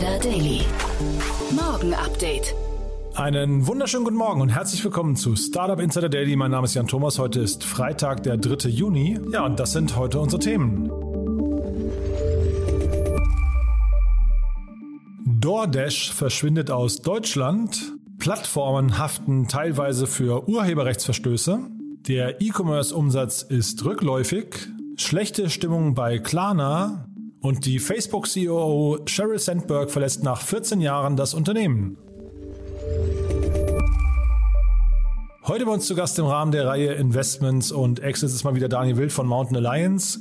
Insider Daily. Morgen Update. Einen wunderschönen guten Morgen und herzlich willkommen zu Startup Insider Daily. Mein Name ist Jan Thomas. Heute ist Freitag, der 3. Juni. Ja, und das sind heute unsere Themen. DoorDash verschwindet aus Deutschland. Plattformen haften teilweise für Urheberrechtsverstöße. Der E-Commerce-Umsatz ist rückläufig. Schlechte Stimmung bei Klarna. Und die Facebook-CEO Sheryl Sandberg verlässt nach 14 Jahren das Unternehmen. Heute bei uns zu Gast im Rahmen der Reihe Investments und Exits ist mal wieder Daniel Wild von Mountain Alliance.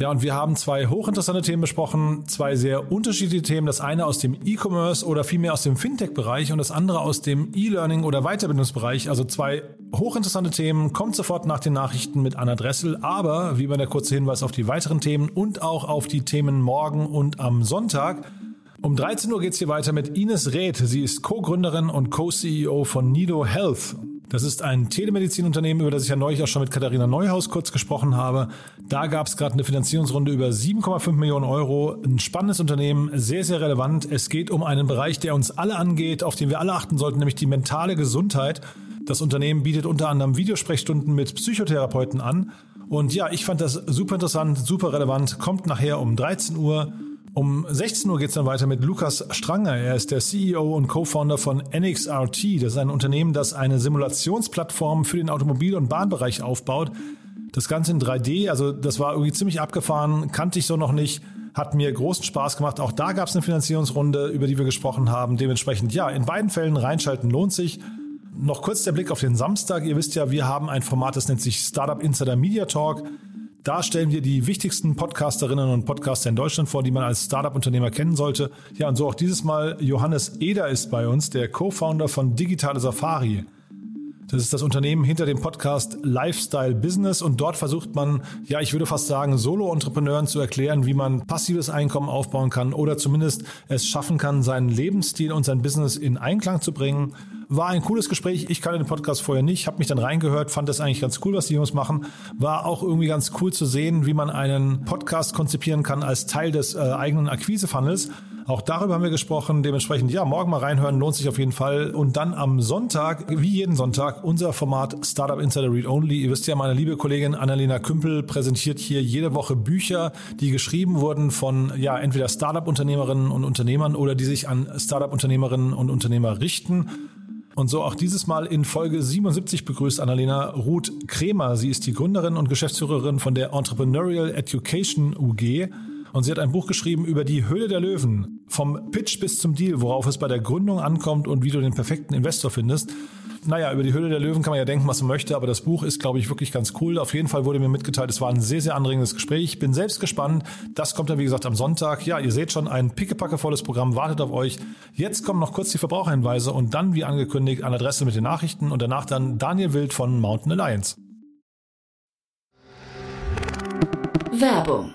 Ja, und wir haben zwei hochinteressante Themen besprochen, zwei sehr unterschiedliche Themen. Das eine aus dem E-Commerce oder vielmehr aus dem Fintech-Bereich und das andere aus dem E-Learning oder Weiterbildungsbereich. Also zwei hochinteressante Themen. Kommt sofort nach den Nachrichten mit Anna Dressel, aber wie immer der kurze Hinweis auf die weiteren Themen und auch auf die Themen morgen und am Sonntag. Um 13 Uhr geht's hier weiter mit Ines Reth. Sie ist Co-Gründerin und Co-CEO von Nido Health. Das ist ein Telemedizinunternehmen, über das ich ja neulich auch schon mit Katharina Neuhaus kurz gesprochen habe. Da gab es gerade eine Finanzierungsrunde über 7,5 Millionen Euro. Ein spannendes Unternehmen, sehr, sehr relevant. Es geht um einen Bereich, der uns alle angeht, auf den wir alle achten sollten, nämlich die mentale Gesundheit. Das Unternehmen bietet unter anderem Videosprechstunden mit Psychotherapeuten an. Und ja, ich fand das super interessant, super relevant. Kommt nachher um 13 Uhr. Um 16 Uhr geht es dann weiter mit Lukas Stranger. Er ist der CEO und Co-Founder von NXRT. Das ist ein Unternehmen, das eine Simulationsplattform für den Automobil- und Bahnbereich aufbaut. Das Ganze in 3D, also das war irgendwie ziemlich abgefahren, kannte ich so noch nicht. Hat mir großen Spaß gemacht. Auch da gab es eine Finanzierungsrunde, über die wir gesprochen haben. Dementsprechend, ja, in beiden Fällen reinschalten lohnt sich. Noch kurz der Blick auf den Samstag. Ihr wisst ja, wir haben ein Format, das nennt sich Startup Insider Media Talk. Da stellen wir die wichtigsten Podcasterinnen und Podcaster in Deutschland vor, die man als Startup-Unternehmer kennen sollte. Ja, und so auch dieses Mal Johannes Eder ist bei uns, der Co-Founder von Digitale Safari. Das ist das Unternehmen hinter dem Podcast Lifestyle Business und dort versucht man, ja, ich würde fast sagen, Solo-Entrepreneuren zu erklären, wie man passives Einkommen aufbauen kann oder zumindest es schaffen kann, seinen Lebensstil und sein Business in Einklang zu bringen. War ein cooles Gespräch. Ich kannte den Podcast vorher nicht, habe mich dann reingehört, fand das eigentlich ganz cool, was die Jungs machen. War auch irgendwie ganz cool zu sehen, wie man einen Podcast konzipieren kann als Teil des äh, eigenen Akquisefunnels. Auch darüber haben wir gesprochen. Dementsprechend, ja, morgen mal reinhören, lohnt sich auf jeden Fall. Und dann am Sonntag, wie jeden Sonntag, unser Format Startup Insider Read Only. Ihr wisst ja, meine liebe Kollegin Annalena Kümpel präsentiert hier jede Woche Bücher, die geschrieben wurden von, ja, entweder Startup-Unternehmerinnen und Unternehmern oder die sich an Startup-Unternehmerinnen und Unternehmer richten. Und so auch dieses Mal in Folge 77 begrüßt Annalena Ruth Kremer. Sie ist die Gründerin und Geschäftsführerin von der Entrepreneurial Education UG. Und sie hat ein Buch geschrieben über die Höhle der Löwen. Vom Pitch bis zum Deal, worauf es bei der Gründung ankommt und wie du den perfekten Investor findest. Naja, über die Höhle der Löwen kann man ja denken, was man möchte, aber das Buch ist, glaube ich, wirklich ganz cool. Auf jeden Fall wurde mir mitgeteilt, es war ein sehr, sehr anregendes Gespräch. Ich bin selbst gespannt. Das kommt dann, wie gesagt, am Sonntag. Ja, ihr seht schon, ein pickepackevolles Programm wartet auf euch. Jetzt kommen noch kurz die Verbraucherhinweise und dann, wie angekündigt, an Adresse mit den Nachrichten und danach dann Daniel Wild von Mountain Alliance. Werbung.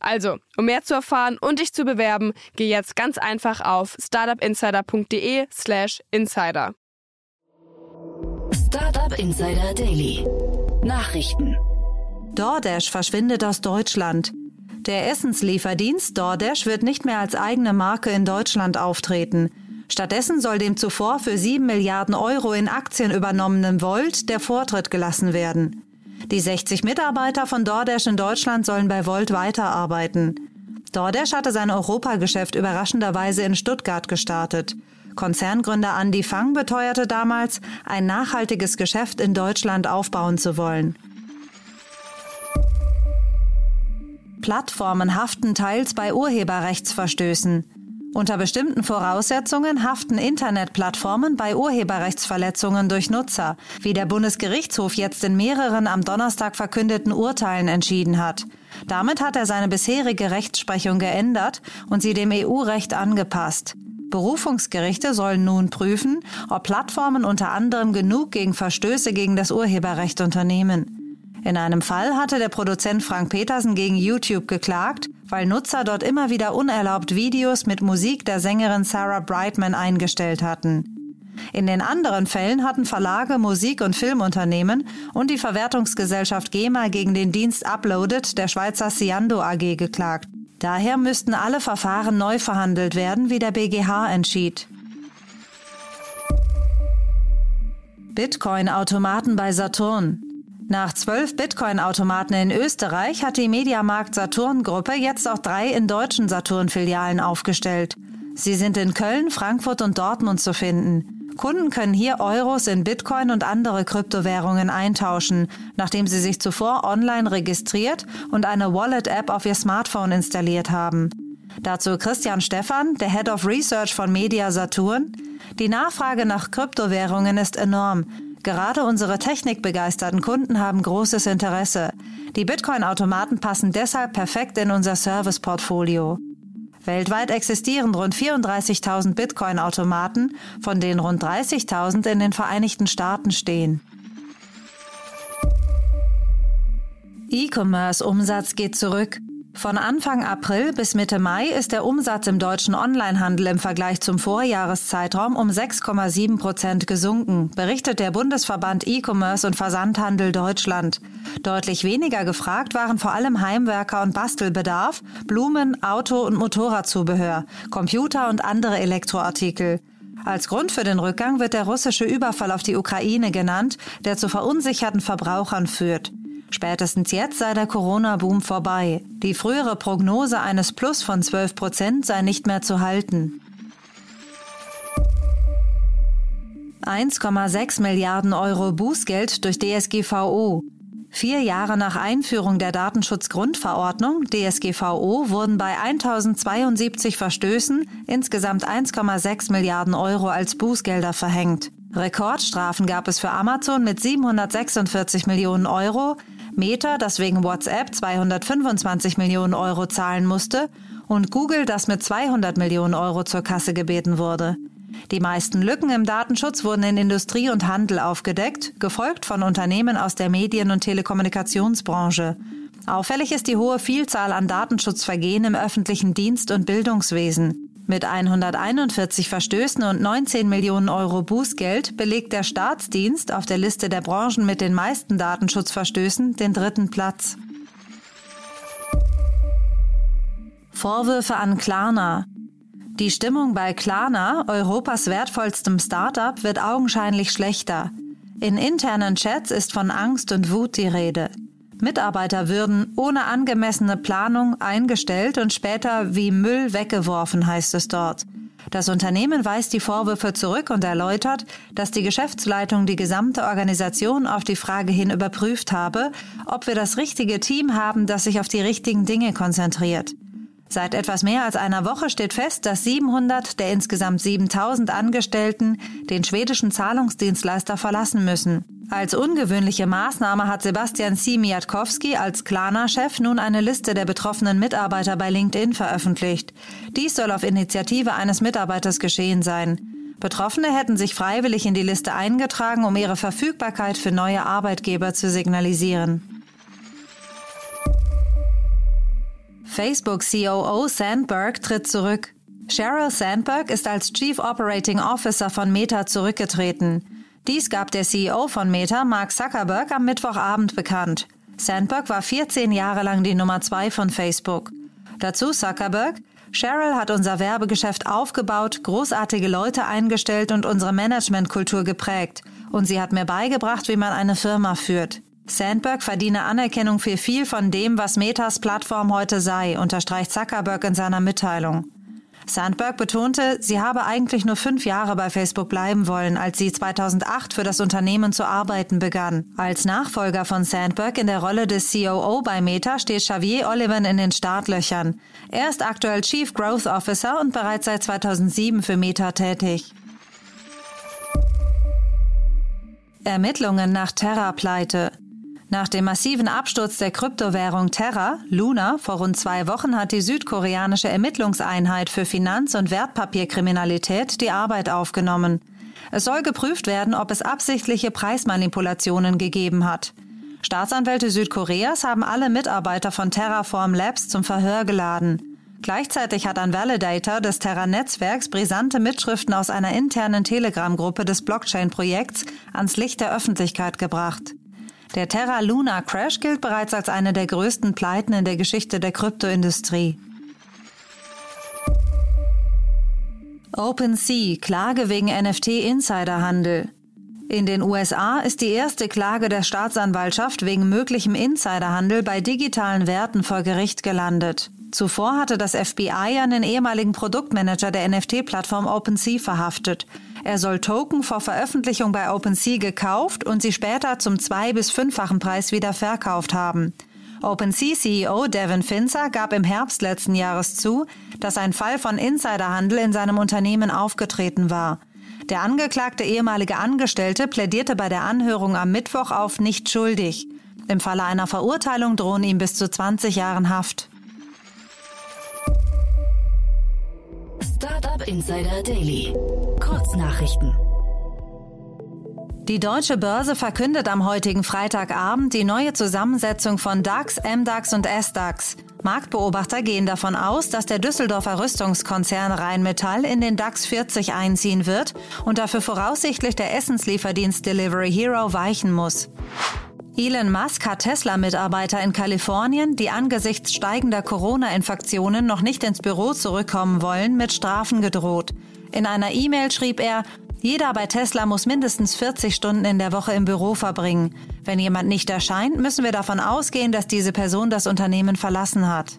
Also, um mehr zu erfahren und dich zu bewerben, geh jetzt ganz einfach auf startupinsider.de/slash insider. Startup Insider Daily. Nachrichten. DoorDash verschwindet aus Deutschland. Der Essenslieferdienst DoorDash wird nicht mehr als eigene Marke in Deutschland auftreten. Stattdessen soll dem zuvor für 7 Milliarden Euro in Aktien übernommenen Volt der Vortritt gelassen werden. Die 60 Mitarbeiter von DoorDash in Deutschland sollen bei Volt weiterarbeiten. DoorDash hatte sein Europageschäft überraschenderweise in Stuttgart gestartet. Konzerngründer Andy Fang beteuerte damals, ein nachhaltiges Geschäft in Deutschland aufbauen zu wollen. Plattformen haften teils bei Urheberrechtsverstößen. Unter bestimmten Voraussetzungen haften Internetplattformen bei Urheberrechtsverletzungen durch Nutzer, wie der Bundesgerichtshof jetzt in mehreren am Donnerstag verkündeten Urteilen entschieden hat. Damit hat er seine bisherige Rechtsprechung geändert und sie dem EU-Recht angepasst. Berufungsgerichte sollen nun prüfen, ob Plattformen unter anderem genug gegen Verstöße gegen das Urheberrecht unternehmen. In einem Fall hatte der Produzent Frank Petersen gegen YouTube geklagt, weil Nutzer dort immer wieder unerlaubt Videos mit Musik der Sängerin Sarah Brightman eingestellt hatten. In den anderen Fällen hatten Verlage, Musik- und Filmunternehmen und die Verwertungsgesellschaft GEMA gegen den Dienst Uploaded der Schweizer Ciando AG geklagt. Daher müssten alle Verfahren neu verhandelt werden, wie der BGH entschied. Bitcoin-Automaten bei Saturn. Nach zwölf Bitcoin-Automaten in Österreich hat die Mediamarkt Saturn-Gruppe jetzt auch drei in deutschen Saturn-Filialen aufgestellt. Sie sind in Köln, Frankfurt und Dortmund zu finden. Kunden können hier Euros in Bitcoin und andere Kryptowährungen eintauschen, nachdem sie sich zuvor online registriert und eine Wallet-App auf ihr Smartphone installiert haben. Dazu Christian Stephan, der Head of Research von Media Saturn. Die Nachfrage nach Kryptowährungen ist enorm. Gerade unsere technikbegeisterten Kunden haben großes Interesse. Die Bitcoin-Automaten passen deshalb perfekt in unser Service-Portfolio. Weltweit existieren rund 34.000 Bitcoin-Automaten, von denen rund 30.000 in den Vereinigten Staaten stehen. E-Commerce-Umsatz geht zurück. Von Anfang April bis Mitte Mai ist der Umsatz im deutschen Onlinehandel im Vergleich zum Vorjahreszeitraum um 6,7 Prozent gesunken, berichtet der Bundesverband E-Commerce und Versandhandel Deutschland. Deutlich weniger gefragt waren vor allem Heimwerker und Bastelbedarf, Blumen, Auto- und Motorradzubehör, Computer und andere Elektroartikel. Als Grund für den Rückgang wird der russische Überfall auf die Ukraine genannt, der zu verunsicherten Verbrauchern führt. Spätestens jetzt sei der Corona-Boom vorbei. Die frühere Prognose eines Plus von 12 Prozent sei nicht mehr zu halten. 1,6 Milliarden Euro Bußgeld durch DSGVO. Vier Jahre nach Einführung der Datenschutzgrundverordnung DSGVO wurden bei 1072 Verstößen insgesamt 1,6 Milliarden Euro als Bußgelder verhängt. Rekordstrafen gab es für Amazon mit 746 Millionen Euro, Meta, das wegen WhatsApp 225 Millionen Euro zahlen musste, und Google, das mit 200 Millionen Euro zur Kasse gebeten wurde. Die meisten Lücken im Datenschutz wurden in Industrie und Handel aufgedeckt, gefolgt von Unternehmen aus der Medien- und Telekommunikationsbranche. Auffällig ist die hohe Vielzahl an Datenschutzvergehen im öffentlichen Dienst und Bildungswesen. Mit 141 Verstößen und 19 Millionen Euro Bußgeld belegt der Staatsdienst auf der Liste der Branchen mit den meisten Datenschutzverstößen den dritten Platz. Vorwürfe an Klarna. Die Stimmung bei Klarna, Europas wertvollstem Startup, wird augenscheinlich schlechter. In internen Chats ist von Angst und Wut die Rede. Mitarbeiter würden ohne angemessene Planung eingestellt und später wie Müll weggeworfen, heißt es dort. Das Unternehmen weist die Vorwürfe zurück und erläutert, dass die Geschäftsleitung die gesamte Organisation auf die Frage hin überprüft habe, ob wir das richtige Team haben, das sich auf die richtigen Dinge konzentriert. Seit etwas mehr als einer Woche steht fest, dass 700 der insgesamt 7000 Angestellten den schwedischen Zahlungsdienstleister verlassen müssen. Als ungewöhnliche Maßnahme hat Sebastian Simiatkowski als Klarna-Chef nun eine Liste der betroffenen Mitarbeiter bei LinkedIn veröffentlicht. Dies soll auf Initiative eines Mitarbeiters geschehen sein. Betroffene hätten sich freiwillig in die Liste eingetragen, um ihre Verfügbarkeit für neue Arbeitgeber zu signalisieren. Facebook COO Sandberg tritt zurück. Sheryl Sandberg ist als Chief Operating Officer von Meta zurückgetreten. Dies gab der CEO von Meta, Mark Zuckerberg, am Mittwochabend bekannt. Sandberg war 14 Jahre lang die Nummer zwei von Facebook. Dazu Zuckerberg, Sheryl hat unser Werbegeschäft aufgebaut, großartige Leute eingestellt und unsere Managementkultur geprägt. Und sie hat mir beigebracht, wie man eine Firma führt. Sandberg verdiene Anerkennung für viel von dem, was Metas Plattform heute sei, unterstreicht Zuckerberg in seiner Mitteilung. Sandberg betonte, sie habe eigentlich nur fünf Jahre bei Facebook bleiben wollen, als sie 2008 für das Unternehmen zu arbeiten begann. Als Nachfolger von Sandberg in der Rolle des COO bei Meta steht Xavier Olivan in den Startlöchern. Er ist aktuell Chief Growth Officer und bereits seit 2007 für Meta tätig. Ermittlungen nach Terra-Pleite. Nach dem massiven Absturz der Kryptowährung Terra, Luna, vor rund zwei Wochen hat die südkoreanische Ermittlungseinheit für Finanz- und Wertpapierkriminalität die Arbeit aufgenommen. Es soll geprüft werden, ob es absichtliche Preismanipulationen gegeben hat. Staatsanwälte Südkoreas haben alle Mitarbeiter von Terraform Labs zum Verhör geladen. Gleichzeitig hat ein Validator des Terra-Netzwerks brisante Mitschriften aus einer internen Telegram-Gruppe des Blockchain-Projekts ans Licht der Öffentlichkeit gebracht. Der Terra Luna Crash gilt bereits als eine der größten Pleiten in der Geschichte der Kryptoindustrie. OpenSea Klage wegen NFT-Insiderhandel. In den USA ist die erste Klage der Staatsanwaltschaft wegen möglichem Insiderhandel bei digitalen Werten vor Gericht gelandet. Zuvor hatte das FBI einen ehemaligen Produktmanager der NFT-Plattform OpenSea verhaftet. Er soll Token vor Veröffentlichung bei OpenSea gekauft und sie später zum zwei- bis fünffachen Preis wieder verkauft haben. OpenSea-CEO Devin Finzer gab im Herbst letzten Jahres zu, dass ein Fall von Insiderhandel in seinem Unternehmen aufgetreten war. Der angeklagte ehemalige Angestellte plädierte bei der Anhörung am Mittwoch auf nicht schuldig. Im Falle einer Verurteilung drohen ihm bis zu 20 Jahren Haft. Startup Insider Daily. Kurznachrichten. Die deutsche Börse verkündet am heutigen Freitagabend die neue Zusammensetzung von DAX, MDAX und SDAX. Marktbeobachter gehen davon aus, dass der Düsseldorfer Rüstungskonzern Rheinmetall in den DAX 40 einziehen wird und dafür voraussichtlich der Essenslieferdienst Delivery Hero weichen muss. Elon Musk hat Tesla-Mitarbeiter in Kalifornien, die angesichts steigender Corona-Infektionen noch nicht ins Büro zurückkommen wollen, mit Strafen gedroht. In einer E-Mail schrieb er, jeder bei Tesla muss mindestens 40 Stunden in der Woche im Büro verbringen. Wenn jemand nicht erscheint, müssen wir davon ausgehen, dass diese Person das Unternehmen verlassen hat.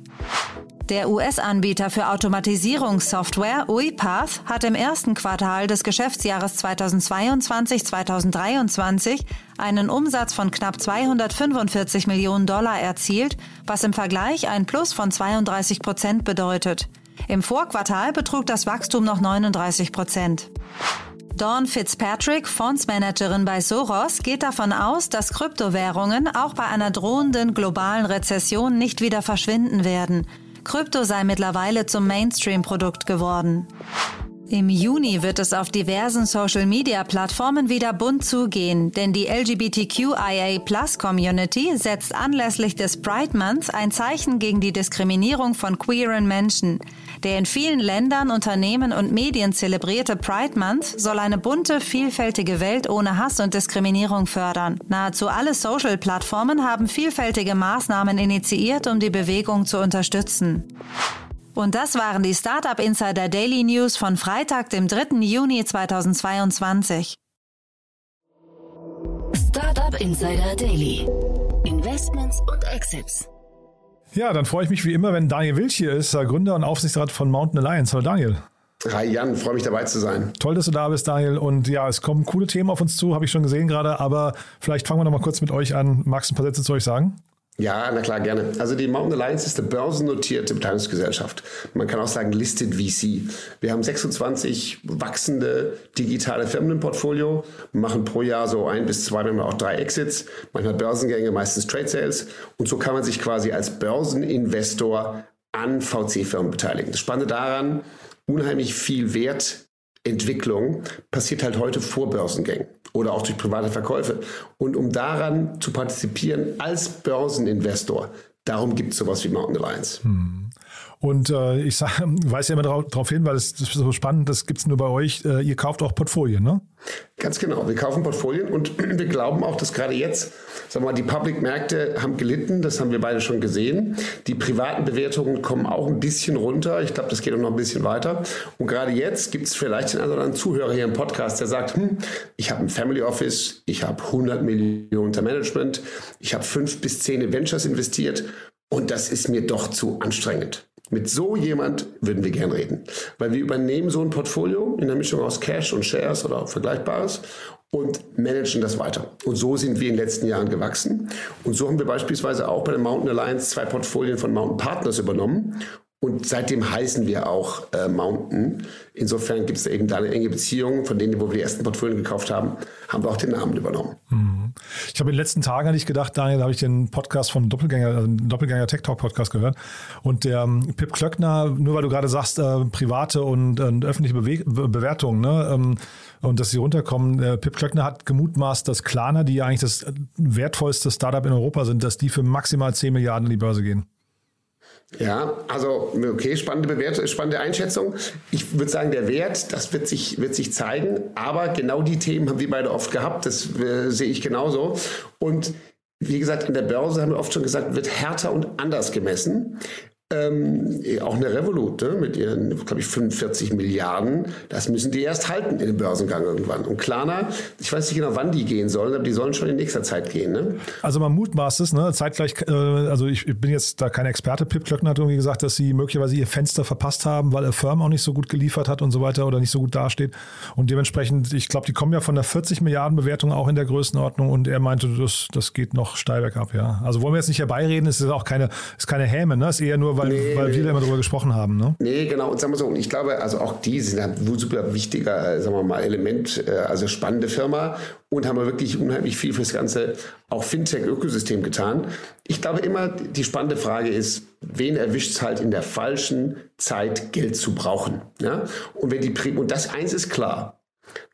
Der US-Anbieter für Automatisierungssoftware UiPath hat im ersten Quartal des Geschäftsjahres 2022-2023 einen Umsatz von knapp 245 Millionen Dollar erzielt, was im Vergleich ein Plus von 32 Prozent bedeutet. Im Vorquartal betrug das Wachstum noch 39 Prozent. Dawn Fitzpatrick, Fondsmanagerin bei Soros, geht davon aus, dass Kryptowährungen auch bei einer drohenden globalen Rezession nicht wieder verschwinden werden. Krypto sei mittlerweile zum Mainstream-Produkt geworden. Im Juni wird es auf diversen Social-Media-Plattformen wieder bunt zugehen, denn die LGBTQIA-Plus-Community setzt anlässlich des Pride Month ein Zeichen gegen die Diskriminierung von queeren Menschen. Der in vielen Ländern, Unternehmen und Medien zelebrierte Pride Month soll eine bunte, vielfältige Welt ohne Hass und Diskriminierung fördern. Nahezu alle Social-Plattformen haben vielfältige Maßnahmen initiiert, um die Bewegung zu unterstützen. Und das waren die Startup Insider Daily News von Freitag, dem 3. Juni 2022. Startup Insider Daily. Investments und Exits. Ja, dann freue ich mich wie immer, wenn Daniel Wilch hier ist, Gründer und Aufsichtsrat von Mountain Alliance. Hallo Daniel. Hi Jan, freue mich dabei zu sein. Toll, dass du da bist, Daniel. Und ja, es kommen coole Themen auf uns zu, habe ich schon gesehen gerade. Aber vielleicht fangen wir noch mal kurz mit euch an. Magst du ein paar Sätze zu euch sagen? Ja, na klar, gerne. Also die Mountain Alliance ist eine börsennotierte Beteiligungsgesellschaft. Man kann auch sagen Listed VC. Wir haben 26 wachsende digitale Firmen im Portfolio, machen pro Jahr so ein bis zwei, manchmal auch drei Exits, manchmal Börsengänge, meistens Trade Sales. Und so kann man sich quasi als Börseninvestor an VC-Firmen beteiligen. Das Spannende daran, unheimlich viel Wertentwicklung passiert halt heute vor Börsengängen oder auch durch private Verkäufe. Und um daran zu partizipieren als Börseninvestor, darum gibt es sowas wie Mountain Alliance. Hm. Und äh, ich sag, weise ja immer darauf hin, weil es so spannend, das gibt es nur bei euch. Äh, ihr kauft auch Portfolien, ne? Ganz genau. Wir kaufen Portfolien und wir glauben auch, dass gerade jetzt, sagen wir mal, die Public-Märkte haben gelitten. Das haben wir beide schon gesehen. Die privaten Bewertungen kommen auch ein bisschen runter. Ich glaube, das geht auch noch ein bisschen weiter. Und gerade jetzt gibt es vielleicht einen anderen Zuhörer hier im Podcast, der sagt, hm, ich habe ein Family Office, ich habe 100 Millionen unter Management, ich habe fünf bis zehn Ventures investiert und das ist mir doch zu anstrengend. Mit so jemand würden wir gern reden, weil wir übernehmen so ein Portfolio in der Mischung aus Cash und Shares oder Vergleichbares und managen das weiter. Und so sind wir in den letzten Jahren gewachsen. Und so haben wir beispielsweise auch bei der Mountain Alliance zwei Portfolien von Mountain Partners übernommen und seitdem heißen wir auch äh, Mountain. Insofern gibt es eben da eine enge Beziehung. Von denen, wo wir die ersten Portfolien gekauft haben, haben wir auch den Namen übernommen. Mhm. Ich habe in den letzten Tagen nicht gedacht, Daniel, da habe ich den Podcast vom Doppelgänger, also Doppelgänger Tech Talk Podcast gehört. Und der ähm, Pip Klöckner, nur weil du gerade sagst, äh, private und, und öffentliche Bewe Bewertungen, ne, ähm, und dass sie runterkommen. Äh, Pip Klöckner hat gemutmaßt, dass Klarna, die ja eigentlich das wertvollste Startup in Europa sind, dass die für maximal 10 Milliarden in die Börse gehen. Ja, also okay, spannende Bewertung, spannende Einschätzung. Ich würde sagen, der Wert, das wird sich, wird sich zeigen, aber genau die Themen haben wir beide oft gehabt, das äh, sehe ich genauso. Und wie gesagt, an der Börse haben wir oft schon gesagt, wird härter und anders gemessen. Ähm, auch eine Revolut ne, mit ihren, glaube ich, 45 Milliarden, das müssen die erst halten in dem Börsengang irgendwann. Und Klarna, ich weiß nicht genau, wann die gehen sollen, aber die sollen schon in nächster Zeit gehen. Ne? Also man mutmaßt es, ne? zeitgleich, äh, also ich, bin jetzt da kein Experte, Pip Klöckner hat irgendwie gesagt, dass sie möglicherweise ihr Fenster verpasst haben, weil Firm auch nicht so gut geliefert hat und so weiter oder nicht so gut dasteht. Und dementsprechend, ich glaube, die kommen ja von der 40 Milliarden Bewertung auch in der Größenordnung und er meinte, das, das geht noch steil bergab, ja. Also wollen wir jetzt nicht herbeireden, es ist auch keine, ist keine Häme, ne? Es ist eher nur weil, nee, weil wir immer darüber gesprochen haben. Ne? Nee, genau. Und sagen wir so, und ich glaube, also auch die sind ein super wichtiger, äh, sagen wir mal, Element, äh, also spannende Firma und haben wirklich unheimlich viel fürs ganze auch Fintech-Ökosystem getan. Ich glaube immer, die spannende Frage ist, wen erwischt es halt in der falschen Zeit, Geld zu brauchen. Ja? Und wenn die und das eins ist klar.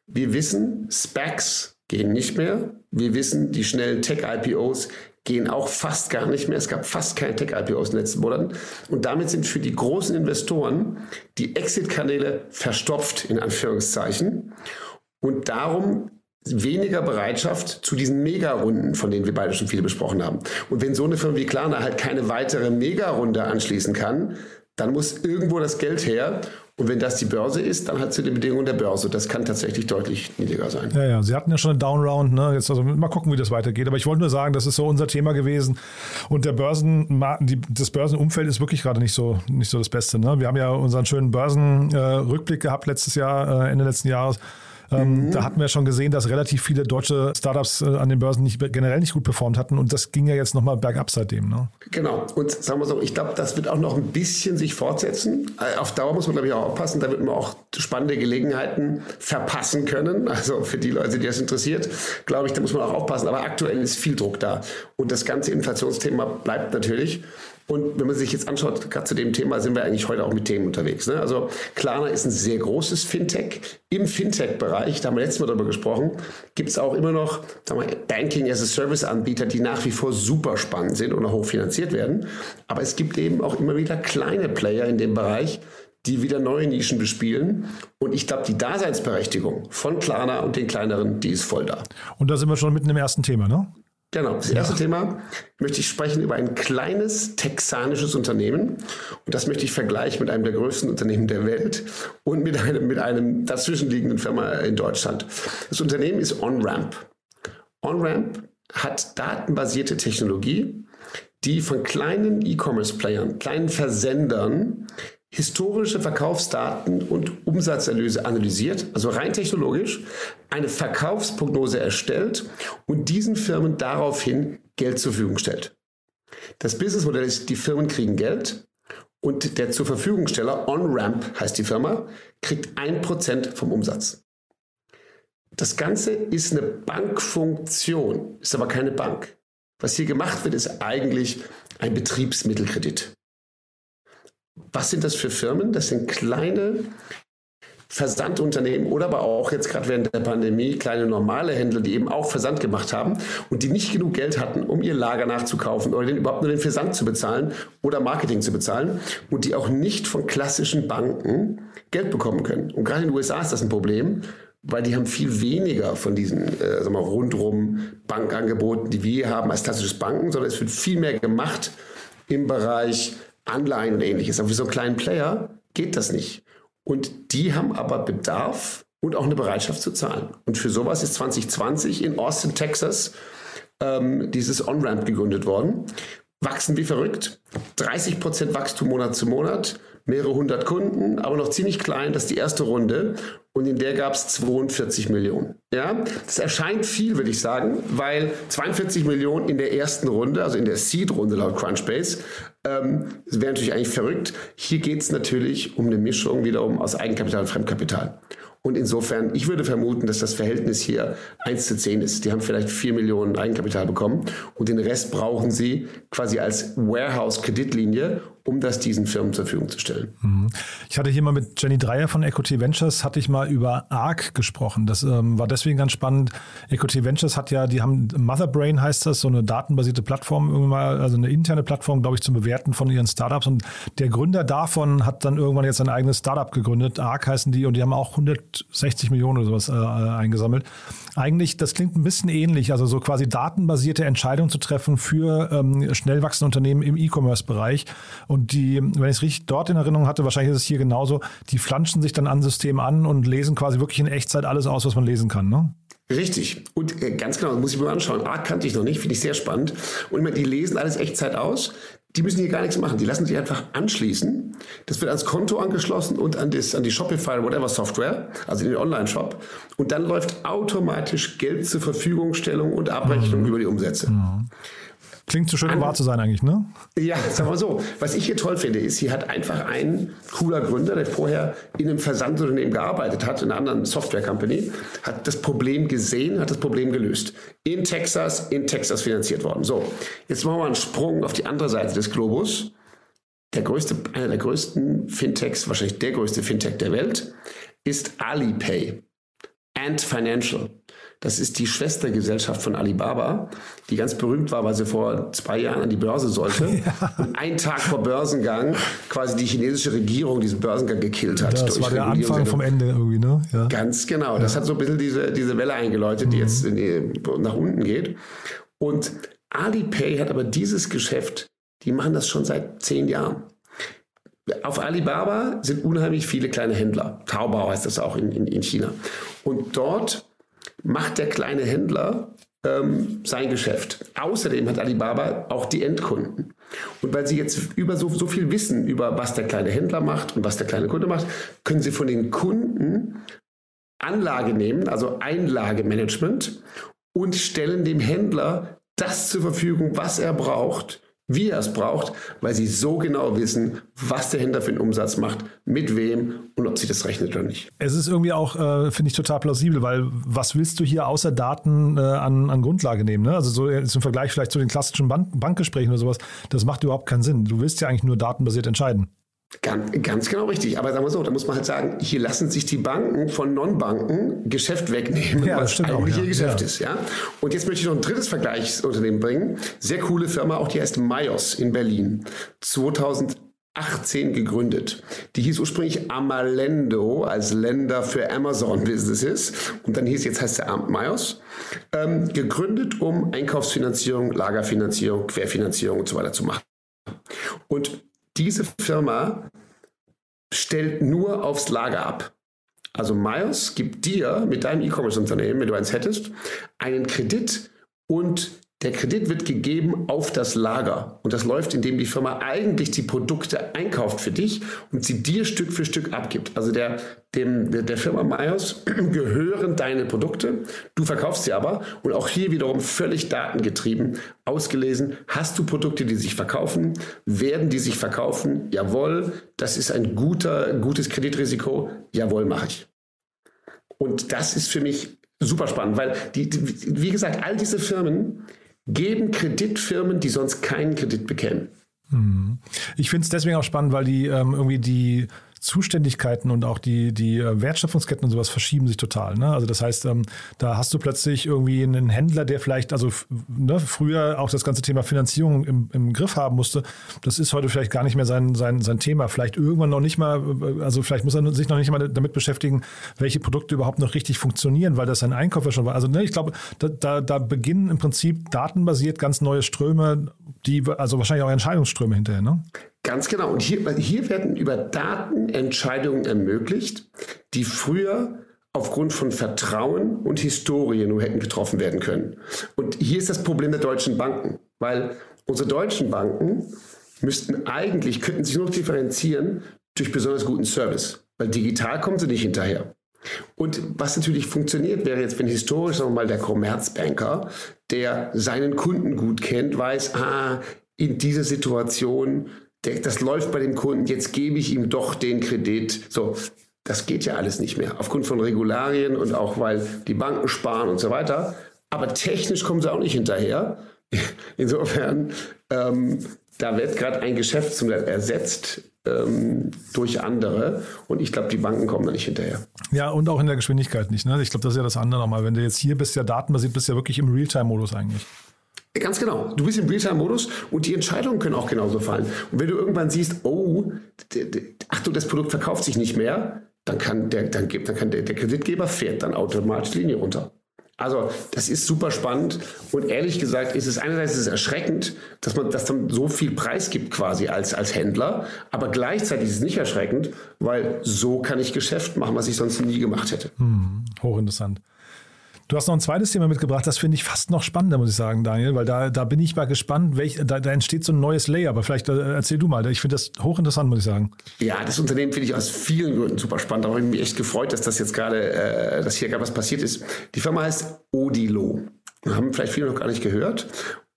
Wir wissen, Specs gehen nicht mehr. Wir wissen, die schnellen Tech-IPOs gehen auch fast gar nicht mehr. Es gab fast keine Tech-IPOs in den letzten Monaten. Und damit sind für die großen Investoren die Exit-Kanäle verstopft, in Anführungszeichen. Und darum weniger Bereitschaft zu diesen Mega-Runden, von denen wir beide schon viele besprochen haben. Und wenn so eine Firma wie Klarna halt keine weitere Mega-Runde anschließen kann, dann muss irgendwo das Geld her. Und wenn das die Börse ist, dann hat sie die Bedingungen der Börse. Das kann tatsächlich deutlich niedriger sein. Ja, ja, Sie hatten ja schon eine Downround, ne? Jetzt also mal gucken, wie das weitergeht. Aber ich wollte nur sagen, das ist so unser Thema gewesen. Und der Börsen, die, das Börsenumfeld ist wirklich gerade nicht so, nicht so das Beste. Ne? Wir haben ja unseren schönen Börsenrückblick äh, gehabt letztes Jahr, äh, Ende letzten Jahres. Ähm, mhm. Da hatten wir schon gesehen, dass relativ viele deutsche Startups äh, an den Börsen nicht, generell nicht gut performt hatten und das ging ja jetzt nochmal bergab seitdem. Ne? Genau. Und sagen wir so, ich glaube, das wird auch noch ein bisschen sich fortsetzen. Äh, auf Dauer muss man, glaube ich, auch aufpassen. Da wird man auch spannende Gelegenheiten verpassen können. Also für die Leute, die das interessiert, glaube ich, da muss man auch aufpassen. Aber aktuell ist viel Druck da. Und das ganze Inflationsthema bleibt natürlich. Und wenn man sich jetzt anschaut, gerade zu dem Thema sind wir eigentlich heute auch mit Themen unterwegs. Ne? Also Klarna ist ein sehr großes Fintech. Im Fintech-Bereich, da haben wir letztes Mal darüber gesprochen, gibt es auch immer noch Banking-as-a-Service-Anbieter, die nach wie vor super spannend sind und auch hochfinanziert werden. Aber es gibt eben auch immer wieder kleine Player in dem Bereich, die wieder neue Nischen bespielen. Und ich glaube, die Daseinsberechtigung von Klarna und den kleineren, die ist voll da. Und da sind wir schon mitten im ersten Thema, ne? Genau. Das erste ja. Thema möchte ich sprechen über ein kleines texanisches Unternehmen. Und das möchte ich vergleichen mit einem der größten Unternehmen der Welt und mit einem, mit einem dazwischenliegenden Firma in Deutschland. Das Unternehmen ist OnRamp. OnRamp hat datenbasierte Technologie, die von kleinen E-Commerce-Playern, kleinen Versendern historische Verkaufsdaten und Umsatzerlöse analysiert, also rein technologisch, eine Verkaufsprognose erstellt und diesen Firmen daraufhin Geld zur Verfügung stellt. Das Businessmodell ist, die Firmen kriegen Geld und der zur Verfügungsteller, OnRamp heißt die Firma, kriegt ein Prozent vom Umsatz. Das Ganze ist eine Bankfunktion, ist aber keine Bank. Was hier gemacht wird, ist eigentlich ein Betriebsmittelkredit. Was sind das für Firmen? Das sind kleine Versandunternehmen oder aber auch jetzt gerade während der Pandemie kleine normale Händler, die eben auch Versand gemacht haben und die nicht genug Geld hatten, um ihr Lager nachzukaufen oder den, überhaupt nur den Versand zu bezahlen oder Marketing zu bezahlen und die auch nicht von klassischen Banken Geld bekommen können. Und gerade in den USA ist das ein Problem, weil die haben viel weniger von diesen äh, sagen wir, rundrum Bankangeboten, die wir haben als klassisches Banken, sondern es wird viel mehr gemacht im Bereich Anleihen und ähnliches. Aber für so einen kleinen Player geht das nicht. Und die haben aber Bedarf und auch eine Bereitschaft zu zahlen. Und für sowas ist 2020 in Austin, Texas, ähm, dieses On-Ramp gegründet worden. Wachsen wie verrückt. 30 Prozent Wachstum Monat zu Monat mehrere hundert Kunden, aber noch ziemlich klein. Das ist die erste Runde und in der gab es 42 Millionen. Ja, das erscheint viel, würde ich sagen, weil 42 Millionen in der ersten Runde, also in der Seed-Runde laut Crunchbase, ähm, wäre natürlich eigentlich verrückt. Hier geht es natürlich um eine Mischung wiederum aus Eigenkapital und Fremdkapital. Und insofern, ich würde vermuten, dass das Verhältnis hier 1 zu 10 ist. Die haben vielleicht 4 Millionen Eigenkapital bekommen und den Rest brauchen sie quasi als Warehouse-Kreditlinie, um das diesen Firmen zur Verfügung zu stellen. Mhm. Ich hatte hier mal mit Jenny Dreier von Equity Ventures, hatte ich mal über ARC gesprochen. Das ähm, war deswegen ganz spannend. Equity Ventures hat ja, die haben Motherbrain heißt das, so eine datenbasierte Plattform, also eine interne Plattform, glaube ich, zum Bewerten von ihren Startups. Und der Gründer davon hat dann irgendwann jetzt ein eigenes Startup gegründet. ARC heißen die und die haben auch 160 Millionen oder sowas äh, eingesammelt. Eigentlich, das klingt ein bisschen ähnlich, also so quasi datenbasierte Entscheidungen zu treffen für ähm, schnell wachsende Unternehmen im E-Commerce-Bereich. Und die, wenn ich es richtig dort in Erinnerung hatte, wahrscheinlich ist es hier genauso, die flanschen sich dann an System an und lesen quasi wirklich in Echtzeit alles aus, was man lesen kann. Ne? Richtig. Und äh, ganz genau, das muss ich mir mal anschauen. Ah, kannte ich noch nicht, finde ich sehr spannend. Und die lesen alles Echtzeit aus. Die müssen hier gar nichts machen. Die lassen sich einfach anschließen. Das wird ans Konto angeschlossen und an, das, an die Shopify oder whatever Software, also in den Online-Shop. Und dann läuft automatisch Geld zur Verfügungstellung und Abrechnung mhm. über die Umsätze. Mhm. Klingt zu schön, um wahr zu sein eigentlich, ne? Ja, sag mal so. Was ich hier toll finde, ist, hier hat einfach ein cooler Gründer, der vorher in einem Versandunternehmen gearbeitet hat, in einer anderen Software-Company, hat das Problem gesehen, hat das Problem gelöst. In Texas, in Texas finanziert worden. So, jetzt machen wir einen Sprung auf die andere Seite des Globus. Der größte, einer der größten Fintechs, wahrscheinlich der größte Fintech der Welt, ist Alipay. Ant Financial. Das ist die Schwestergesellschaft von Alibaba, die ganz berühmt war, weil sie vor zwei Jahren an die Börse sollte. Ja. Und einen Tag vor Börsengang quasi die chinesische Regierung diesen Börsengang gekillt hat. Das war der Anfang vom Ende irgendwie, ne? Ja. Ganz genau. Das hat so ein bisschen diese, diese Welle eingeläutet, die mhm. jetzt die, nach unten geht. Und Alipay hat aber dieses Geschäft, die machen das schon seit zehn Jahren. Auf Alibaba sind unheimlich viele kleine Händler. Taobao heißt das auch in, in, in China. Und dort macht der kleine Händler ähm, sein Geschäft. Außerdem hat Alibaba auch die Endkunden. Und weil sie jetzt über so, so viel wissen über was der kleine Händler macht und was der kleine Kunde macht, können sie von den Kunden Anlage nehmen, also Einlagemanagement und stellen dem Händler das zur Verfügung, was er braucht, wie er es braucht, weil sie so genau wissen, was der Händler für einen Umsatz macht, mit wem und ob sich das rechnet oder nicht. Es ist irgendwie auch, äh, finde ich, total plausibel, weil was willst du hier außer Daten äh, an, an Grundlage nehmen? Ne? Also so im Vergleich vielleicht zu den klassischen Bank Bankgesprächen oder sowas, das macht überhaupt keinen Sinn. Du willst ja eigentlich nur datenbasiert entscheiden. Ganz, ganz genau richtig. Aber sagen wir so, da muss man halt sagen, hier lassen sich die Banken von Non-Banken Geschäft wegnehmen, ja, was eigentlich auch, ja. ihr Geschäft ja. ist. Ja? Und jetzt möchte ich noch ein drittes Vergleichsunternehmen bringen. Sehr coole Firma, auch die heißt Mayos in Berlin. 2018 gegründet. Die hieß ursprünglich Amalendo als Länder für Amazon Businesses und dann hieß jetzt heißt der Mayos. Ähm, gegründet, um Einkaufsfinanzierung, Lagerfinanzierung, Querfinanzierung und so weiter zu machen. Und diese Firma stellt nur aufs Lager ab. Also Myers gibt dir mit deinem E-Commerce-Unternehmen, wenn du eins hättest, einen Kredit und der Kredit wird gegeben auf das Lager. Und das läuft, indem die Firma eigentlich die Produkte einkauft für dich und sie dir Stück für Stück abgibt. Also der, dem, der, Firma Myers gehören deine Produkte. Du verkaufst sie aber. Und auch hier wiederum völlig datengetrieben ausgelesen. Hast du Produkte, die sich verkaufen? Werden die sich verkaufen? Jawohl. Das ist ein guter, gutes Kreditrisiko. Jawohl, mache ich. Und das ist für mich super spannend, weil die, die, wie gesagt, all diese Firmen, geben Kreditfirmen, die sonst keinen Kredit bekämen. Hm. Ich finde es deswegen auch spannend, weil die ähm, irgendwie die Zuständigkeiten und auch die, die äh, Wertschöpfungsketten und sowas verschieben sich total. Ne? Also das heißt, ähm, da hast du plötzlich irgendwie einen Händler, der vielleicht, also ne, früher auch das ganze Thema Finanzierung im, im Griff haben musste. Das ist heute vielleicht gar nicht mehr sein, sein, sein Thema. Vielleicht irgendwann noch nicht mal, äh, also vielleicht muss er sich noch nicht mal damit beschäftigen, welche Produkte überhaupt noch richtig funktionieren, weil das sein Einkäufer schon war. Also ne, ich glaube, da, da, da beginnen im Prinzip datenbasiert ganz neue Ströme, die, also wahrscheinlich auch Entscheidungsströme hinterher, ne? Ganz genau. Und hier, hier werden über Daten Entscheidungen ermöglicht, die früher aufgrund von Vertrauen und Historie nur hätten getroffen werden können. Und hier ist das Problem der deutschen Banken, weil unsere deutschen Banken müssten eigentlich, könnten sich nur noch differenzieren durch besonders guten Service, weil digital kommen sie nicht hinterher. Und was natürlich funktioniert, wäre jetzt, wenn historisch, sagen wir mal, der Commerzbanker, der seinen Kunden gut kennt, weiß, ah, in dieser Situation das läuft bei dem Kunden, jetzt gebe ich ihm doch den Kredit. So, das geht ja alles nicht mehr. Aufgrund von Regularien und auch weil die Banken sparen und so weiter. Aber technisch kommen sie auch nicht hinterher. Insofern, ähm, da wird gerade ein Geschäftsmodell ersetzt ähm, durch andere. Und ich glaube, die Banken kommen da nicht hinterher. Ja, und auch in der Geschwindigkeit nicht. Ne? Ich glaube, das ist ja das andere nochmal. Wenn du jetzt hier bist, ja datenbasiert, bist ja wirklich im Realtime-Modus eigentlich. Ganz genau. Du bist im Realtime-Modus und die Entscheidungen können auch genauso fallen. Und wenn du irgendwann siehst, oh, Achtung, das Produkt verkauft sich nicht mehr, dann kann der, dann dann kann der, der Kreditgeber fährt dann automatisch die Linie runter. Also das ist super spannend und ehrlich gesagt ist es einerseits ist es erschreckend, dass man dass dann so viel Preis gibt quasi als, als Händler, aber gleichzeitig ist es nicht erschreckend, weil so kann ich Geschäft machen, was ich sonst nie gemacht hätte. Hm, hochinteressant. Du hast noch ein zweites Thema mitgebracht, das finde ich fast noch spannender, muss ich sagen, Daniel, weil da, da bin ich mal gespannt, welch, da, da entsteht so ein neues Layer, aber vielleicht äh, erzähl du mal. Ich finde das hochinteressant, muss ich sagen. Ja, das Unternehmen finde ich aus vielen Gründen super spannend. Da habe ich mich echt gefreut, dass das jetzt gerade, äh, dass hier gerade was passiert ist. Die Firma heißt Odilo. Haben vielleicht viele noch gar nicht gehört.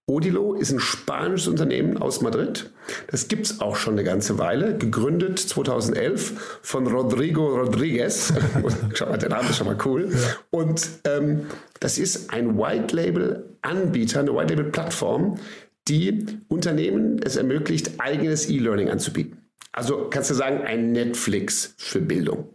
Odilo ist ein spanisches Unternehmen aus Madrid. Das gibt es auch schon eine ganze Weile. Gegründet 2011 von Rodrigo Rodriguez. Schau mal, der Name ist schon mal cool. Ja. Und ähm, das ist ein White-Label-Anbieter, eine White-Label-Plattform, die Unternehmen es ermöglicht, eigenes E-Learning anzubieten. Also kannst du sagen, ein Netflix für Bildung.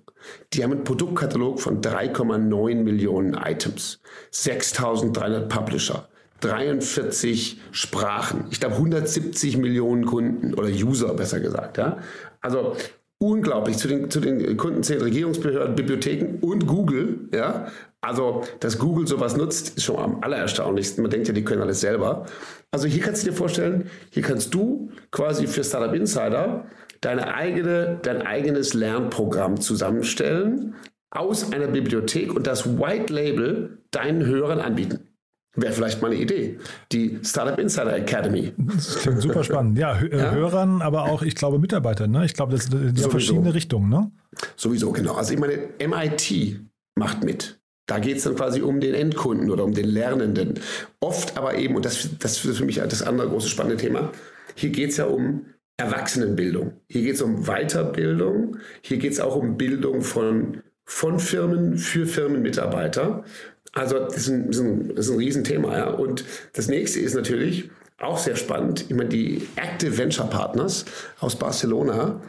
Die haben einen Produktkatalog von 3,9 Millionen Items, 6300 Publisher. 43 Sprachen. Ich glaube 170 Millionen Kunden oder User besser gesagt. Ja? Also unglaublich. Zu den, zu den Kunden zählen Regierungsbehörden, Bibliotheken und Google. Ja? Also, dass Google sowas nutzt, ist schon am allererstaunlichsten. Man denkt ja, die können alles selber. Also hier kannst du dir vorstellen, hier kannst du quasi für Startup Insider deine eigene, dein eigenes Lernprogramm zusammenstellen aus einer Bibliothek und das White Label deinen Hörern anbieten. Wäre vielleicht mal eine Idee. Die Startup Insider Academy. Das klingt super spannend. Ja, H ja? Hörern, aber auch, ich glaube, Mitarbeitern. Ne? Ich glaube, das sind verschiedene Richtungen. Ne? Sowieso, genau. Also ich meine, MIT macht mit. Da geht es dann quasi um den Endkunden oder um den Lernenden. Oft aber eben, und das, das ist für mich das andere große spannende Thema, hier geht es ja um Erwachsenenbildung. Hier geht es um Weiterbildung. Hier geht es auch um Bildung von, von Firmen für Firmenmitarbeiter. Also das ist ein, das ist ein, das ist ein Riesenthema. Ja. Und das nächste ist natürlich auch sehr spannend. Ich meine, die Active Venture Partners aus Barcelona,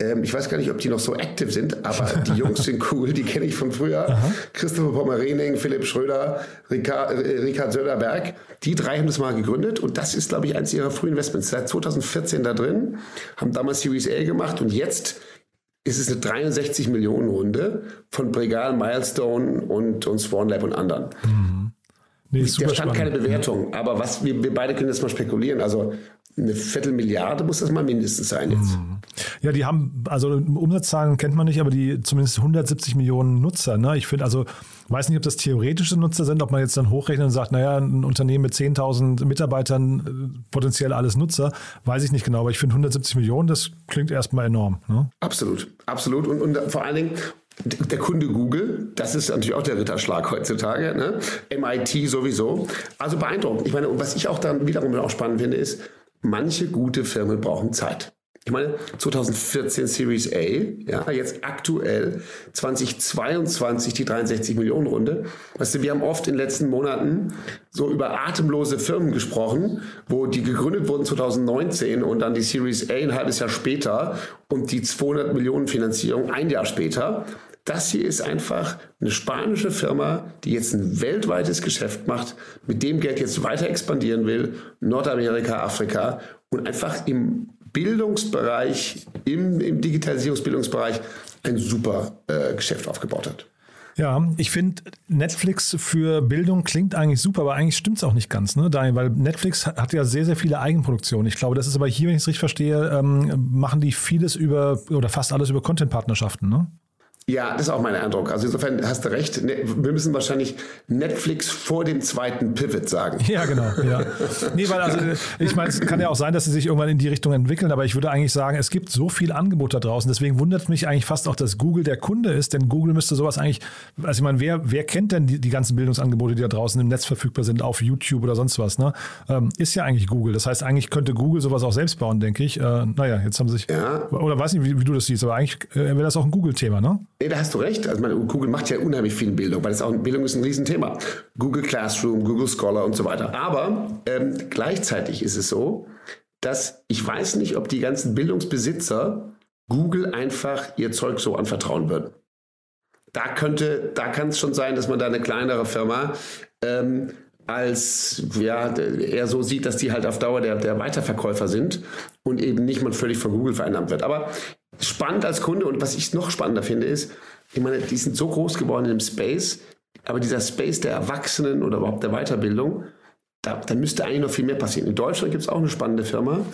ähm, ich weiß gar nicht, ob die noch so active sind, aber die Jungs sind cool, die kenne ich von früher. Aha. Christopher Pommerening, Philipp Schröder, Ricard, äh, Ricard Söderberg. Die drei haben das mal gegründet und das ist, glaube ich, eines ihrer frühen Investments. Seit 2014 da drin, haben damals Series A gemacht und jetzt ist es eine 63 Millionen Runde von Bregal, Milestone und, und Swan Lab und anderen. Mhm. Nee, da stand spannend. keine Bewertung, aber was wir, wir beide können jetzt mal spekulieren. Also eine Viertelmilliarde muss das mal mindestens sein jetzt. Mhm. Ja, die haben, also Umsatzzahlen kennt man nicht, aber die zumindest 170 Millionen Nutzer. Ne? Ich finde, also weiß nicht, ob das theoretische Nutzer sind, ob man jetzt dann hochrechnet und sagt, naja, ein Unternehmen mit 10.000 Mitarbeitern, äh, potenziell alles Nutzer, weiß ich nicht genau, aber ich finde 170 Millionen, das klingt erstmal enorm. Ne? Absolut, absolut. Und, und vor allen Dingen, der Kunde Google, das ist natürlich auch der Ritterschlag heutzutage, ne? MIT sowieso. Also beeindruckend. Ich meine, und was ich auch dann wiederum auch spannend finde, ist, manche gute Firmen brauchen Zeit. Ich meine, 2014 Series A, ja, jetzt aktuell 2022 die 63 Millionen Runde. Weißt du, wir haben oft in den letzten Monaten so über atemlose Firmen gesprochen, wo die gegründet wurden 2019 und dann die Series A ein halbes Jahr später und die 200 Millionen Finanzierung ein Jahr später. Das hier ist einfach eine spanische Firma, die jetzt ein weltweites Geschäft macht, mit dem Geld jetzt weiter expandieren will, Nordamerika, Afrika und einfach im Bildungsbereich, im, im Digitalisierungsbildungsbereich ein super äh, Geschäft aufgebaut hat. Ja, ich finde, Netflix für Bildung klingt eigentlich super, aber eigentlich stimmt es auch nicht ganz, ne, Daniel? Weil Netflix hat ja sehr, sehr viele Eigenproduktionen. Ich glaube, das ist aber hier, wenn ich es richtig verstehe, ähm, machen die vieles über oder fast alles über Content-Partnerschaften, ne? Ja, das ist auch mein Eindruck. Also insofern hast du recht. Ne, wir müssen wahrscheinlich Netflix vor dem zweiten Pivot sagen. Ja, genau. Ja. Nee, weil also ich meine, es kann ja auch sein, dass sie sich irgendwann in die Richtung entwickeln, aber ich würde eigentlich sagen, es gibt so viel Angebot da draußen. Deswegen wundert mich eigentlich fast auch, dass Google der Kunde ist, denn Google müsste sowas eigentlich, also ich meine, wer, wer kennt denn die, die ganzen Bildungsangebote, die da draußen im Netz verfügbar sind, auf YouTube oder sonst was, ne? Ähm, ist ja eigentlich Google. Das heißt, eigentlich könnte Google sowas auch selbst bauen, denke ich. Äh, naja, jetzt haben sie sich, ja. oder weiß nicht, wie, wie, du das siehst, aber eigentlich äh, wäre das auch ein Google-Thema, ne? Nee, da hast du recht. Also meine, Google macht ja unheimlich viel Bildung, weil das auch Bildung ist ein Riesenthema. Google Classroom, Google Scholar und so weiter. Aber ähm, gleichzeitig ist es so, dass ich weiß nicht, ob die ganzen Bildungsbesitzer Google einfach ihr Zeug so anvertrauen würden. Da könnte, da kann es schon sein, dass man da eine kleinere Firma ähm, als ja, er so sieht, dass die halt auf Dauer der, der Weiterverkäufer sind und eben nicht mal völlig von Google vereinnahmt wird. Aber spannend als Kunde und was ich noch spannender finde, ist, ich meine, die sind so groß geworden im Space, aber dieser Space der Erwachsenen oder überhaupt der Weiterbildung, da, da müsste eigentlich noch viel mehr passieren. In Deutschland gibt es auch eine spannende Firma,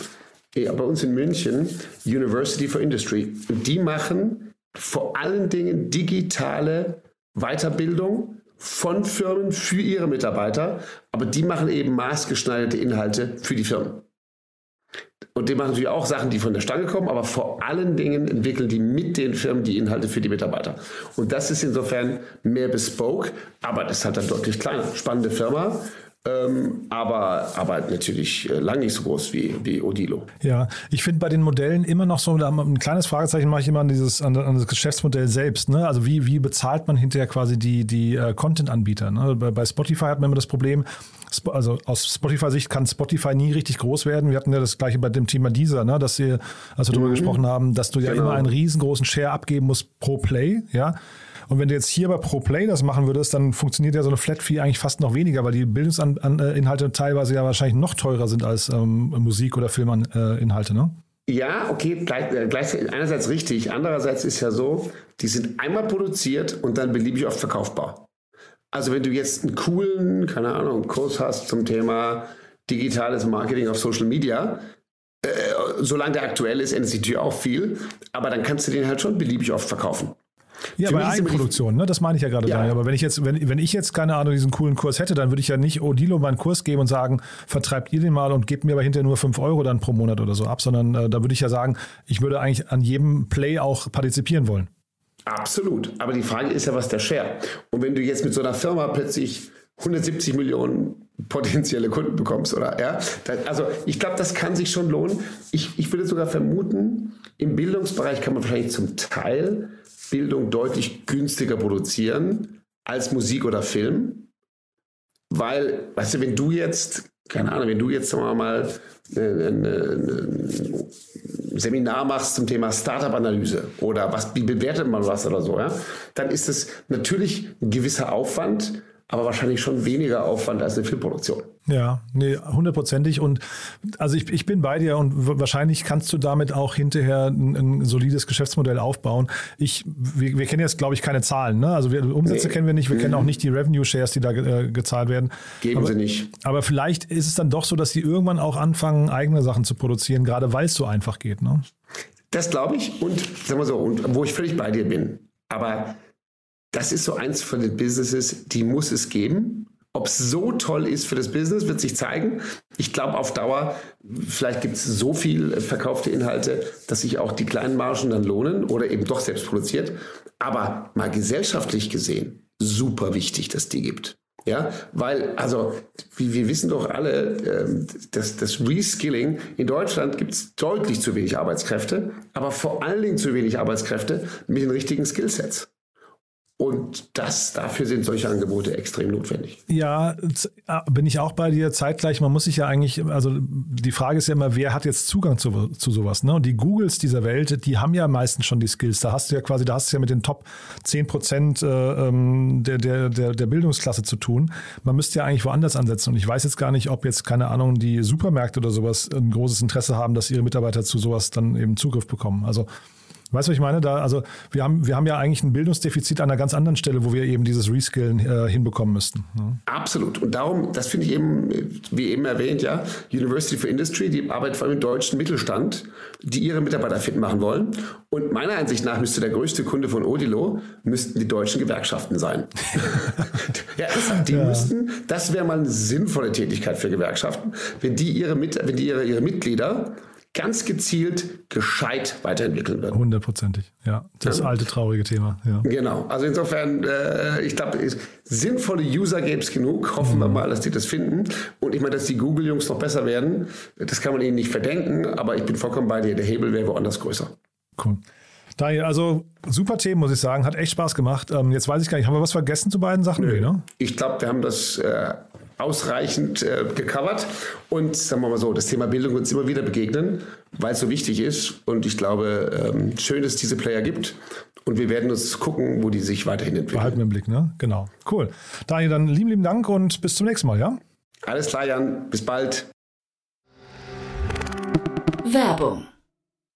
bei uns in München, University for Industry. Und die machen vor allen Dingen digitale Weiterbildung von Firmen für ihre Mitarbeiter, aber die machen eben maßgeschneiderte Inhalte für die Firmen. Und die machen natürlich auch Sachen, die von der Stange kommen, aber vor allen Dingen entwickeln die mit den Firmen die Inhalte für die Mitarbeiter. Und das ist insofern mehr bespoke, aber das ist halt dann deutlich kleiner. Spannende Firma, ähm, aber, aber natürlich äh, lang nicht so groß wie, wie Odilo. Ja, ich finde bei den Modellen immer noch so ein kleines Fragezeichen mache ich immer an dieses an, an das Geschäftsmodell selbst. Ne? Also wie, wie bezahlt man hinterher quasi die, die äh, Content-Anbieter? Ne? Bei, bei Spotify hat man immer das Problem, also aus Spotify-Sicht kann Spotify nie richtig groß werden. Wir hatten ja das gleiche bei dem Thema Deezer, ne? dass wir, als wir mhm. darüber gesprochen haben, dass du ja genau. immer einen riesengroßen Share abgeben musst pro Play, ja. Und wenn du jetzt hier bei ProPlay das machen würdest, dann funktioniert ja so eine Flat Fee eigentlich fast noch weniger, weil die Bildungsinhalte teilweise ja wahrscheinlich noch teurer sind als ähm, Musik- oder Filminhalte, ne? Ja, okay, gleich, äh, gleich, einerseits richtig, andererseits ist ja so, die sind einmal produziert und dann beliebig oft verkaufbar. Also wenn du jetzt einen coolen, keine Ahnung, Kurs hast zum Thema digitales Marketing auf Social Media, äh, solange der aktuell ist, ändert sich natürlich auch viel, aber dann kannst du den halt schon beliebig oft verkaufen. Ja, Für bei Eigenproduktion, ne? das meine ich ja gerade. Ja. Aber wenn ich jetzt, wenn, wenn ich jetzt keine Ahnung diesen coolen Kurs hätte, dann würde ich ja nicht Odilo meinen Kurs geben und sagen, vertreibt ihr den mal und gebt mir aber hinterher nur 5 Euro dann pro Monat oder so ab, sondern äh, da würde ich ja sagen, ich würde eigentlich an jedem Play auch partizipieren wollen. Absolut. Aber die Frage ist ja, was der Share. Und wenn du jetzt mit so einer Firma plötzlich 170 Millionen potenzielle Kunden bekommst, oder? Ja, also ich glaube, das kann sich schon lohnen. Ich, ich würde sogar vermuten, im Bildungsbereich kann man wahrscheinlich zum Teil Bildung deutlich günstiger produzieren als Musik oder Film. Weil, weißt du, wenn du jetzt, keine Ahnung, wenn du jetzt sagen wir mal ein Seminar machst zum Thema Startup-Analyse oder was, wie bewertet man was oder so, ja, dann ist es natürlich ein gewisser Aufwand, aber wahrscheinlich schon weniger Aufwand als eine Filmproduktion. Ja, nee, hundertprozentig. Und also ich, ich bin bei dir und wahrscheinlich kannst du damit auch hinterher ein, ein solides Geschäftsmodell aufbauen. Ich, wir, wir kennen jetzt, glaube ich, keine Zahlen. Ne? Also wir, Umsätze nee. kennen wir nicht, wir mhm. kennen auch nicht die Revenue Shares, die da äh, gezahlt werden. Geben aber, sie nicht. Aber vielleicht ist es dann doch so, dass die irgendwann auch anfangen, eigene Sachen zu produzieren, gerade weil es so einfach geht. Ne? Das glaube ich. Und sagen wir so, und wo ich völlig bei dir bin. Aber das ist so eins von den Businesses, die muss es geben. Ob es so toll ist für das Business, wird sich zeigen. Ich glaube auf Dauer, vielleicht gibt es so viel verkaufte Inhalte, dass sich auch die kleinen Margen dann lohnen oder eben doch selbst produziert. Aber mal gesellschaftlich gesehen, super wichtig, dass die gibt. Ja, weil, also, wie wir wissen doch alle, ähm, dass das Reskilling in Deutschland gibt es deutlich zu wenig Arbeitskräfte, aber vor allen Dingen zu wenig Arbeitskräfte mit den richtigen Skillsets. Und das, dafür sind solche Angebote extrem notwendig. Ja, äh, bin ich auch bei dir zeitgleich. Man muss sich ja eigentlich, also die Frage ist ja immer, wer hat jetzt Zugang zu, zu sowas? Ne? Und die Googles dieser Welt, die haben ja meistens schon die Skills. Da hast du ja quasi, da hast du ja mit den Top 10 Prozent äh, ähm, der, der, der, der Bildungsklasse zu tun. Man müsste ja eigentlich woanders ansetzen. Und ich weiß jetzt gar nicht, ob jetzt, keine Ahnung, die Supermärkte oder sowas ein großes Interesse haben, dass ihre Mitarbeiter zu sowas dann eben Zugriff bekommen. Also Weißt du, was ich meine? Da, also wir haben, wir haben ja eigentlich ein Bildungsdefizit an einer ganz anderen Stelle, wo wir eben dieses Reskillen äh, hinbekommen müssten. Ja. Absolut. Und darum, das finde ich eben, wie eben erwähnt, ja, University for Industry, die arbeitet vor allem im deutschen Mittelstand, die ihre Mitarbeiter fit machen wollen. Und meiner Ansicht nach müsste der größte Kunde von Odilo, müssten die deutschen Gewerkschaften sein. ja, die ja. müssten, das wäre mal eine sinnvolle Tätigkeit für Gewerkschaften, wenn die ihre, wenn die ihre, ihre Mitglieder ganz gezielt gescheit weiterentwickeln wird. Hundertprozentig, ja. Das ja. alte traurige Thema. Ja. Genau. Also insofern, äh, ich glaube, sinnvolle User gäbe es genug. Hoffen mhm. wir mal, dass die das finden. Und ich meine, dass die Google-Jungs noch besser werden, das kann man ihnen nicht verdenken, aber ich bin vollkommen bei dir. Der Hebel wäre woanders größer. Cool. Daniel, also super Themen, muss ich sagen. Hat echt Spaß gemacht. Ähm, jetzt weiß ich gar nicht, haben wir was vergessen zu beiden Sachen? Nö. Nee, ne? Ich glaube, wir haben das äh, ausreichend äh, gecovert. Und sagen wir mal so, das Thema Bildung wird uns immer wieder begegnen, weil es so wichtig ist. Und ich glaube, ähm, schön, dass es diese Player gibt. Und wir werden uns gucken, wo die sich weiterhin entwickeln. Behalten wir im Blick, ne? Genau. Cool. Daniel, dann lieben, lieben Dank und bis zum nächsten Mal, ja? Alles klar, Jan. Bis bald. Werbung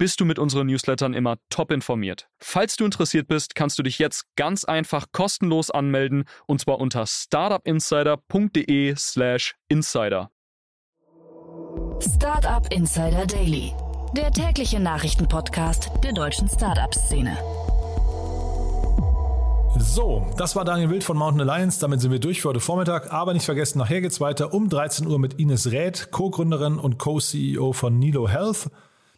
bist du mit unseren Newslettern immer top informiert. Falls du interessiert bist, kannst du dich jetzt ganz einfach kostenlos anmelden und zwar unter startupinsider.de/slash insider. Startup Insider Daily, der tägliche Nachrichtenpodcast der deutschen Startup-Szene. So, das war Daniel Wild von Mountain Alliance. Damit sind wir durch für heute Vormittag. Aber nicht vergessen, nachher geht's weiter um 13 Uhr mit Ines Räth, Co-Gründerin und Co-CEO von Nilo Health.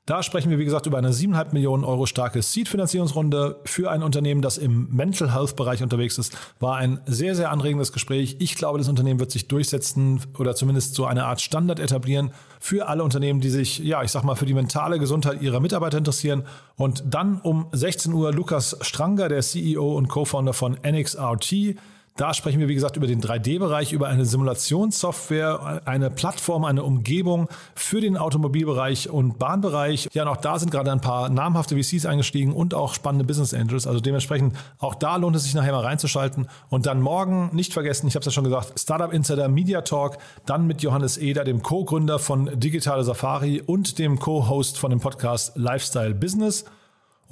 Da sprechen wir, wie gesagt, über eine 7,5 Millionen Euro starke Seed-Finanzierungsrunde für ein Unternehmen, das im Mental Health-Bereich unterwegs ist. War ein sehr, sehr anregendes Gespräch. Ich glaube, das Unternehmen wird sich durchsetzen oder zumindest so eine Art Standard etablieren für alle Unternehmen, die sich, ja, ich sag mal, für die mentale Gesundheit ihrer Mitarbeiter interessieren. Und dann um 16 Uhr Lukas Stranger, der CEO und Co-Founder von NXRT. Da sprechen wir, wie gesagt, über den 3D-Bereich, über eine Simulationssoftware, eine Plattform, eine Umgebung für den Automobilbereich und Bahnbereich. Ja, und auch da sind gerade ein paar namhafte VCs eingestiegen und auch spannende Business Angels. Also dementsprechend, auch da lohnt es sich nachher mal reinzuschalten. Und dann morgen, nicht vergessen, ich habe es ja schon gesagt, Startup Insider Media Talk, dann mit Johannes Eder, dem Co-Gründer von Digitale Safari und dem Co-Host von dem Podcast Lifestyle Business.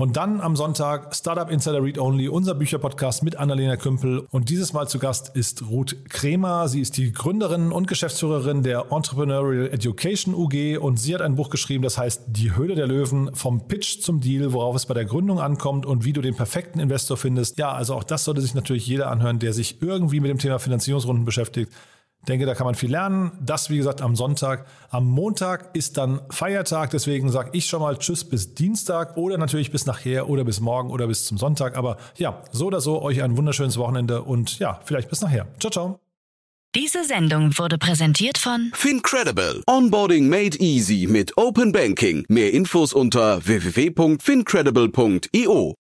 Und dann am Sonntag Startup Insider Read Only, unser Bücherpodcast mit Annalena Kümpel. Und dieses Mal zu Gast ist Ruth Kremer. Sie ist die Gründerin und Geschäftsführerin der Entrepreneurial Education UG und sie hat ein Buch geschrieben, das heißt Die Höhle der Löwen, vom Pitch zum Deal, worauf es bei der Gründung ankommt und wie du den perfekten Investor findest. Ja, also auch das sollte sich natürlich jeder anhören, der sich irgendwie mit dem Thema Finanzierungsrunden beschäftigt denke, da kann man viel lernen. Das, wie gesagt, am Sonntag. Am Montag ist dann Feiertag. Deswegen sage ich schon mal Tschüss bis Dienstag oder natürlich bis nachher oder bis morgen oder bis zum Sonntag. Aber ja, so oder so, euch ein wunderschönes Wochenende und ja, vielleicht bis nachher. Ciao, ciao. Diese Sendung wurde präsentiert von Fincredible. Onboarding made easy mit Open Banking. Mehr Infos unter www.fincredible.io.